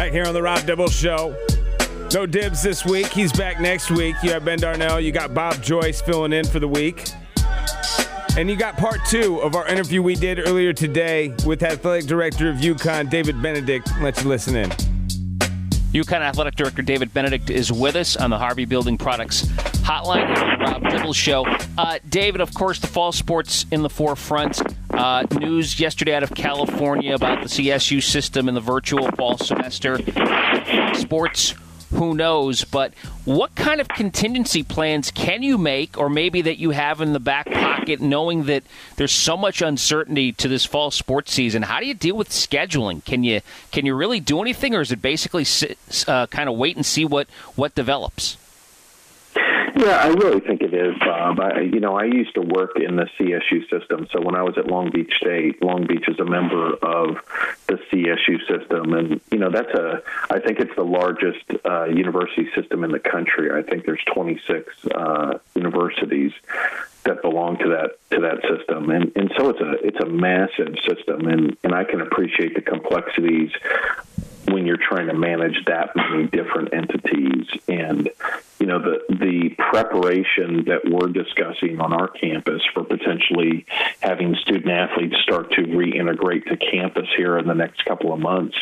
Back here on the Rob Dibble Show. No dibs this week. He's back next week. You have Ben Darnell. You got Bob Joyce filling in for the week. And you got part two of our interview we did earlier today with athletic director of UConn, David Benedict. Let you listen in. UConn Athletic Director David Benedict is with us on the Harvey Building Products Hotline. Rob Dibble Show. Uh, David, of course, the fall sports in the forefront. Uh, news yesterday out of California about the CSU system and the virtual fall semester. Sports who knows? But what kind of contingency plans can you make, or maybe that you have in the back pocket, knowing that there's so much uncertainty to this fall sports season? How do you deal with scheduling? Can you can you really do anything, or is it basically uh, kind of wait and see what what develops? Yeah, I really think it is, Bob. I, you know, I used to work in the CSU system. So when I was at Long Beach State, Long Beach is a member of the CSU system, and you know that's a. I think it's the largest uh, university system in the country. I think there's 26 uh, universities that belong to that to that system, and and so it's a it's a massive system, and and I can appreciate the complexities when you're trying to manage that many different entities and you know the the preparation that we're discussing on our campus for potentially having student athletes start to reintegrate to campus here in the next couple of months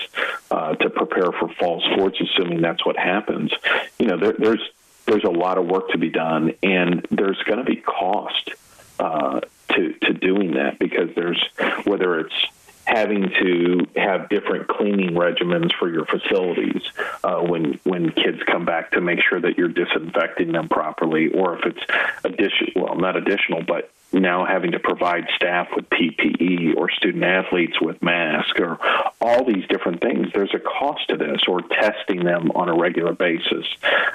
uh, to prepare for fall sports assuming that's what happens you know there, there's there's a lot of work to be done. And there's going to be cost uh, to to doing that because there's whether it's having to have different cleaning regimens for your facilities uh, when when kids come back to make sure that you're disinfecting them properly, or if it's additional, well, not additional, but now having to provide staff with PPE or student athletes with masks or all these different things. There's a cost to this or testing them on a regular basis.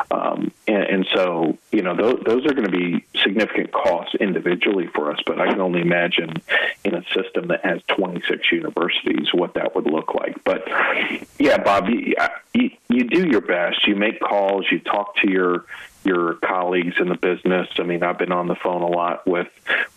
Um, and, so, you know, those, those are going to be significant costs individually for us, but I can only imagine in a system that has 26 universities what that would look like. But yeah, Bob, you, you, you do your best. You make calls, you talk to your your colleagues in the business. I mean, I've been on the phone a lot with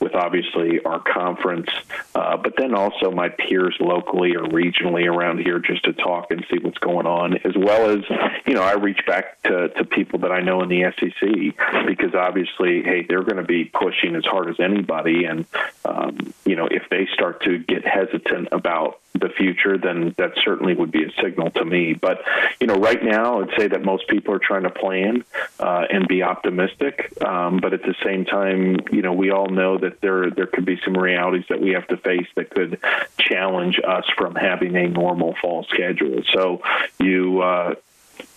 with obviously our conference, uh, but then also my peers locally or regionally around here just to talk and see what's going on, as well as you know I reach back to to people that I know in the SEC because obviously, hey, they're going to be pushing as hard as anybody, and um, you know if they start to get hesitant about the future, then that certainly would be a signal to me. But you know, right now, I'd say that most people are trying to plan uh, and be optimistic. Um, but at the same time, you know, we all know that there there could be some realities that we have to face that could challenge us from having a normal fall schedule. So you uh,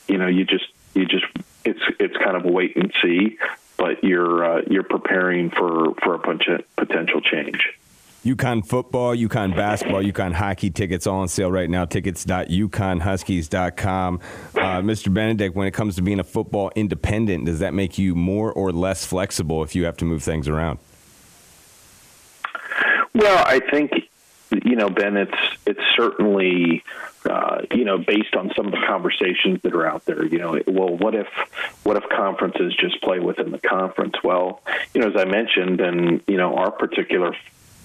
you know, you just you just it's it's kind of a wait and see, but you're uh, you're preparing for for a potential change. UConn football, UConn basketball, UConn hockey tickets all on sale right now. Tickets.uconnhuskies.com. Uh, Mr. Benedict, when it comes to being a football independent, does that make you more or less flexible if you have to move things around? Well, I think you know, Ben, it's it's certainly uh, you know based on some of the conversations that are out there. You know, well, what if what if conferences just play within the conference? Well, you know, as I mentioned, and you know, our particular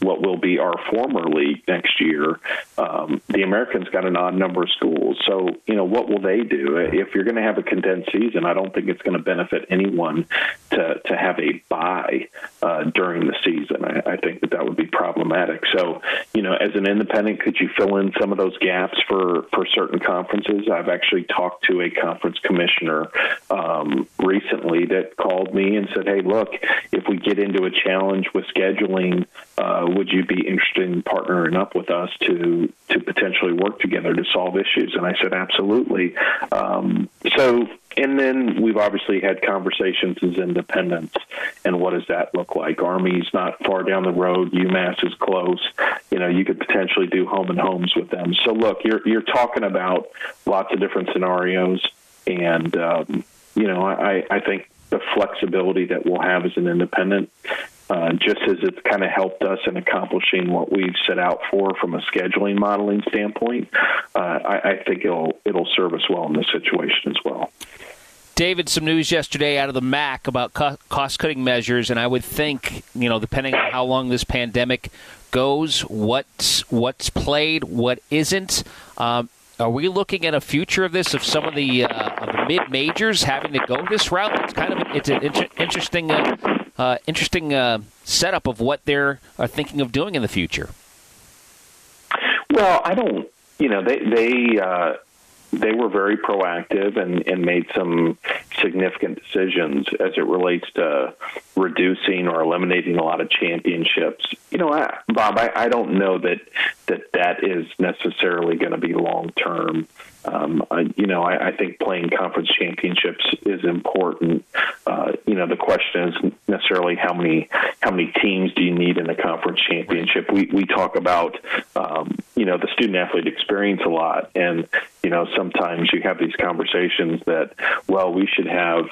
what will be our former league next year, um, the Americans got an odd number of schools. So, you know, what will they do? If you're going to have a condensed season, I don't think it's going to benefit anyone to, to have a bye uh, during the season. I, I think that that would be problematic. So, you know, as an independent, could you fill in some of those gaps for, for certain conferences? I've actually talked to a conference commissioner um, recently that called me and said, hey, look, if we get into a challenge with scheduling, uh, would you be interested in partnering up with us to to potentially work together to solve issues? And I said, absolutely. Um, so, and then we've obviously had conversations as independents, and what does that look like? Army's not far down the road. UMass is close. You know, you could potentially do home and homes with them. So, look, you're you're talking about lots of different scenarios, and um, you know, I, I think the flexibility that we'll have as an independent uh, just as it's kind of helped us in accomplishing what we've set out for from a scheduling modeling standpoint, uh, I, I, think it'll it'll serve us well in this situation as well. David, some news yesterday out of the MAC about cost cutting measures, and I would think, you know, depending on how long this pandemic goes, what's what's played, what isn't. Um, are we looking at a future of this of some of the uh, of the mid majors having to go this route? It's kind of it's an inter- interesting uh, uh, interesting uh, setup of what they're are thinking of doing in the future. Well, I don't. You know, they they uh, they were very proactive and, and made some significant decisions as it relates to reducing or eliminating a lot of championships. You know, I, Bob, I, I don't know that that that is necessarily going to be long term um, I, you know, I, I think playing conference championships important. Uh, you know, the question is necessarily how many how many teams do you need in a conference championship? We we talk about um, you know the student athlete experience a lot, and you know sometimes you have these conversations that well we should have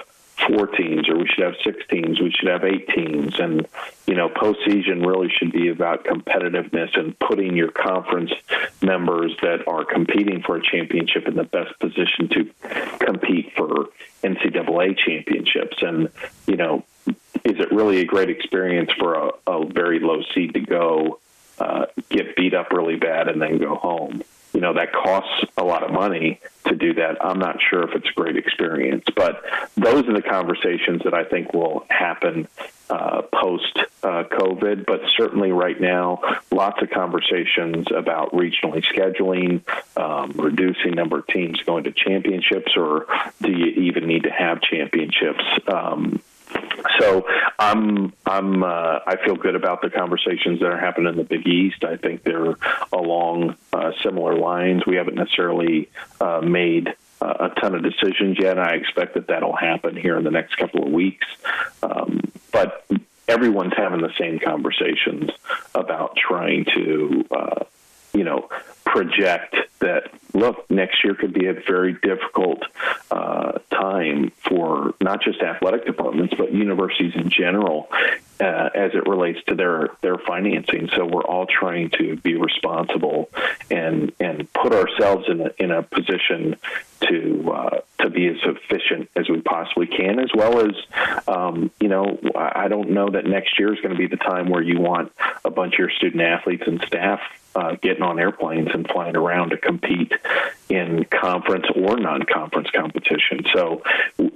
four teams or we should have six teams, we should have eight teams. And, you know, postseason really should be about competitiveness and putting your conference members that are competing for a championship in the best position to compete for NCAA championships. And, you know, is it really a great experience for a, a very low seed to go uh, get beat up really bad and then go home? You know that costs a lot of money to do that. I'm not sure if it's a great experience, but those are the conversations that I think will happen uh, post uh, COVID. But certainly right now, lots of conversations about regionally scheduling, um, reducing number of teams going to championships, or do you even need to have championships? Um, so I'm I'm uh, I feel good about the conversations that are happening in the Big East. I think they're along uh, similar lines. We haven't necessarily uh, made uh, a ton of decisions yet. I expect that that'll happen here in the next couple of weeks. Um, but everyone's having the same conversations about trying to uh, you know project that look next year could be a very difficult time for not just athletic departments but universities in general uh, as it relates to their their financing. So we're all trying to be responsible and and put ourselves in a in a position to uh, to be as efficient as we possibly can as well as um, you know I don't know that next year is going to be the time where you want a bunch of your student athletes and staff uh, getting on airplanes and flying around to compete in conference or non-conference competition. So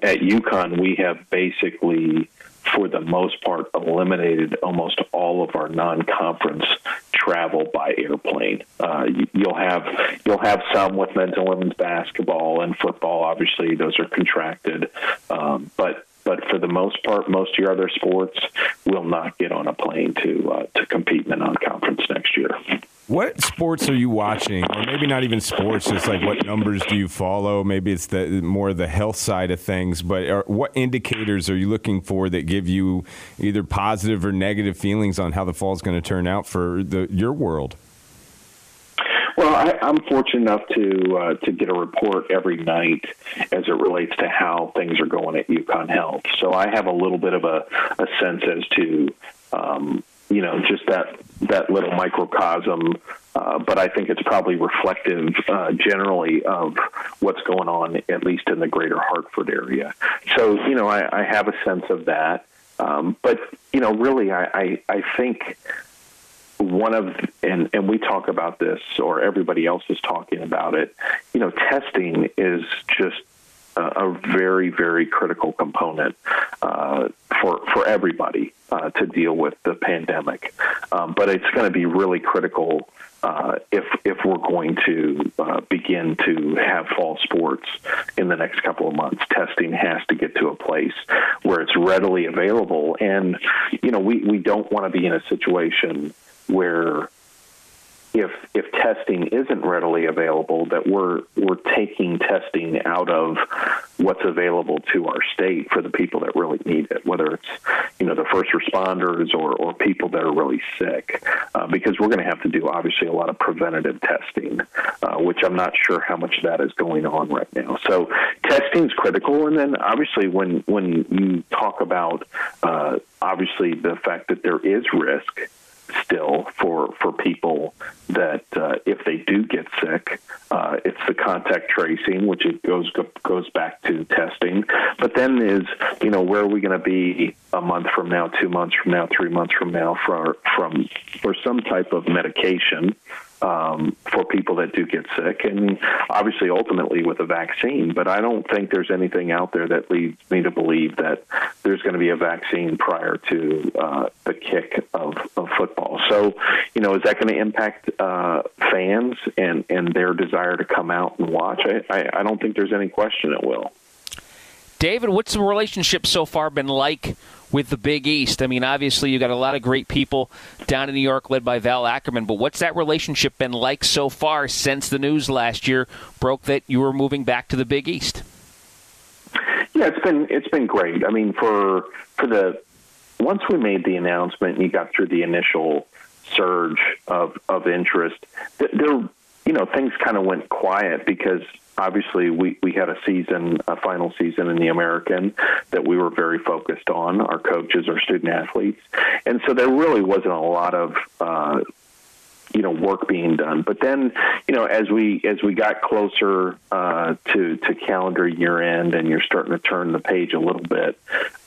at UConn, we have basically, for the most part, eliminated almost all of our non-conference travel by airplane. Uh, you'll have you'll have some with men's and women's basketball and football. Obviously, those are contracted, um, but but for the most part, most of your other sports will not get on a plane to uh, to compete in the non-conference next year. What sports are you watching, or maybe not even sports? Just like what numbers do you follow? Maybe it's the more the health side of things. But are, what indicators are you looking for that give you either positive or negative feelings on how the fall is going to turn out for the, your world? Well, I, I'm fortunate enough to uh, to get a report every night as it relates to how things are going at UConn Health. So I have a little bit of a, a sense as to um, you know just that that little microcosm. Uh, but I think it's probably reflective uh, generally of what's going on, at least in the greater Hartford area. So, you know, I, I have a sense of that. Um, but, you know, really, I, I, I think one of and and we talk about this or everybody else is talking about it you know testing is just a, very very critical component uh, for for everybody uh, to deal with the pandemic um, but it's going to be really critical uh, if if we're going to uh, begin to have fall sports in the next couple of months, testing has to get to a place where it's readily available. And you know, we we don't want to be in a situation where if if testing isn't readily available, that we're we're taking testing out of what's available to our state for the people that really need it, whether it's you know the first responders or or people that are really sick, uh, because we're going to have to do obviously a lot of preventative testing, uh, which I'm not sure how much that is going on right now. So testing is critical, and then obviously when when you talk about uh, obviously the fact that there is risk still for for people that uh, if they do get sick, uh, it's the contact tracing, which it goes goes back to testing. But then is you know where are we going to be a month from now, two months from now, three months from now for from for some type of medication um, for people that do get sick, and obviously ultimately with a vaccine. But I don't think there's anything out there that leads me to believe that there's going to be a vaccine prior to uh, the kick of, of football. So, you know, is that going to impact uh, fans and, and their desire to come out and watch? I, I, I don't think there's any question it will. David, what's the relationship so far been like with the Big East? I mean, obviously, you got a lot of great people down in New York led by Val Ackerman, but what's that relationship been like so far since the news last year broke that you were moving back to the Big East? Yeah, it's been it's been great. I mean, for for the once we made the announcement and you got through the initial surge of of interest, there you know things kind of went quiet because obviously we, we had a season, a final season in the American that we were very focused on, our coaches, our student athletes. And so there really wasn't a lot of, uh, you know, work being done. But then, you know, as we as we got closer uh, to to calendar year end, and you're starting to turn the page a little bit,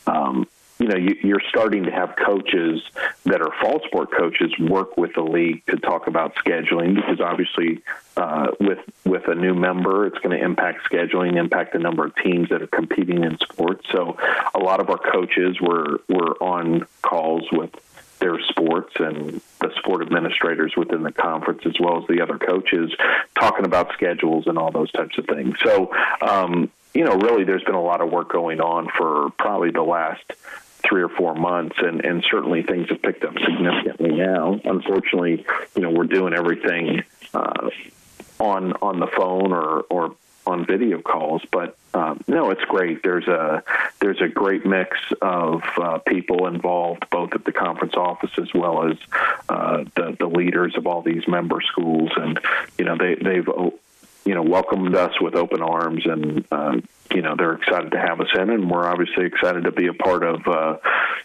um, you know you, are starting to have coaches that are fall sport coaches work with the league to talk about scheduling because obviously uh, with with a new member it's going to impact scheduling impact the number of teams that are competing in sports. So a lot of our coaches were were on calls with their sports and the sport administrators within the conference as well as the other coaches talking about schedules and all those types of things. So um, you know, really, there's been a lot of work going on for probably the last three or four months, and, and certainly things have picked up significantly now. Unfortunately, you know, we're doing everything uh, on on the phone or or on video calls, but um, no, it's great. There's a there's a great mix of uh, people involved, both at the conference office as well as uh, the the leaders of all these member schools, and you know they they've you know welcomed us with open arms and uh, you know they're excited to have us in, and we're obviously excited to be a part of uh,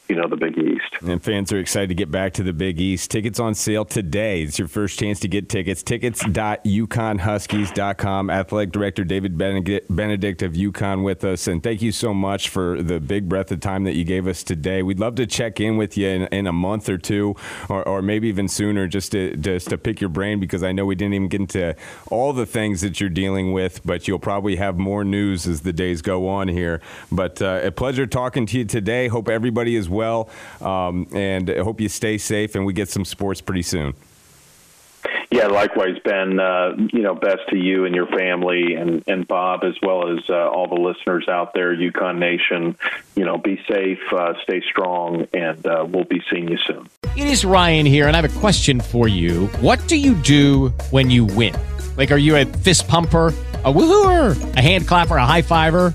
you know the Big East. And fans are excited to get back to the Big East. Tickets on sale today. It's your first chance to get tickets. Tickets.uconnhuskies.com. Athletic Director David Benedict of UConn with us, and thank you so much for the big breath of time that you gave us today. We'd love to check in with you in, in a month or two, or, or maybe even sooner, just to just to pick your brain because I know we didn't even get into all the things that you're dealing with, but you'll probably have more news as the days go on here. But uh, a pleasure talking to you today. Hope everybody is well, um, and I hope you stay safe and we get some sports pretty soon. Yeah, likewise, Ben. Uh, you know, best to you and your family, and and Bob, as well as uh, all the listeners out there, UConn Nation. You know, be safe, uh, stay strong, and uh, we'll be seeing you soon. It is Ryan here, and I have a question for you. What do you do when you win? Like, are you a fist pumper? a woohooer, a hand clapper, a high fiver.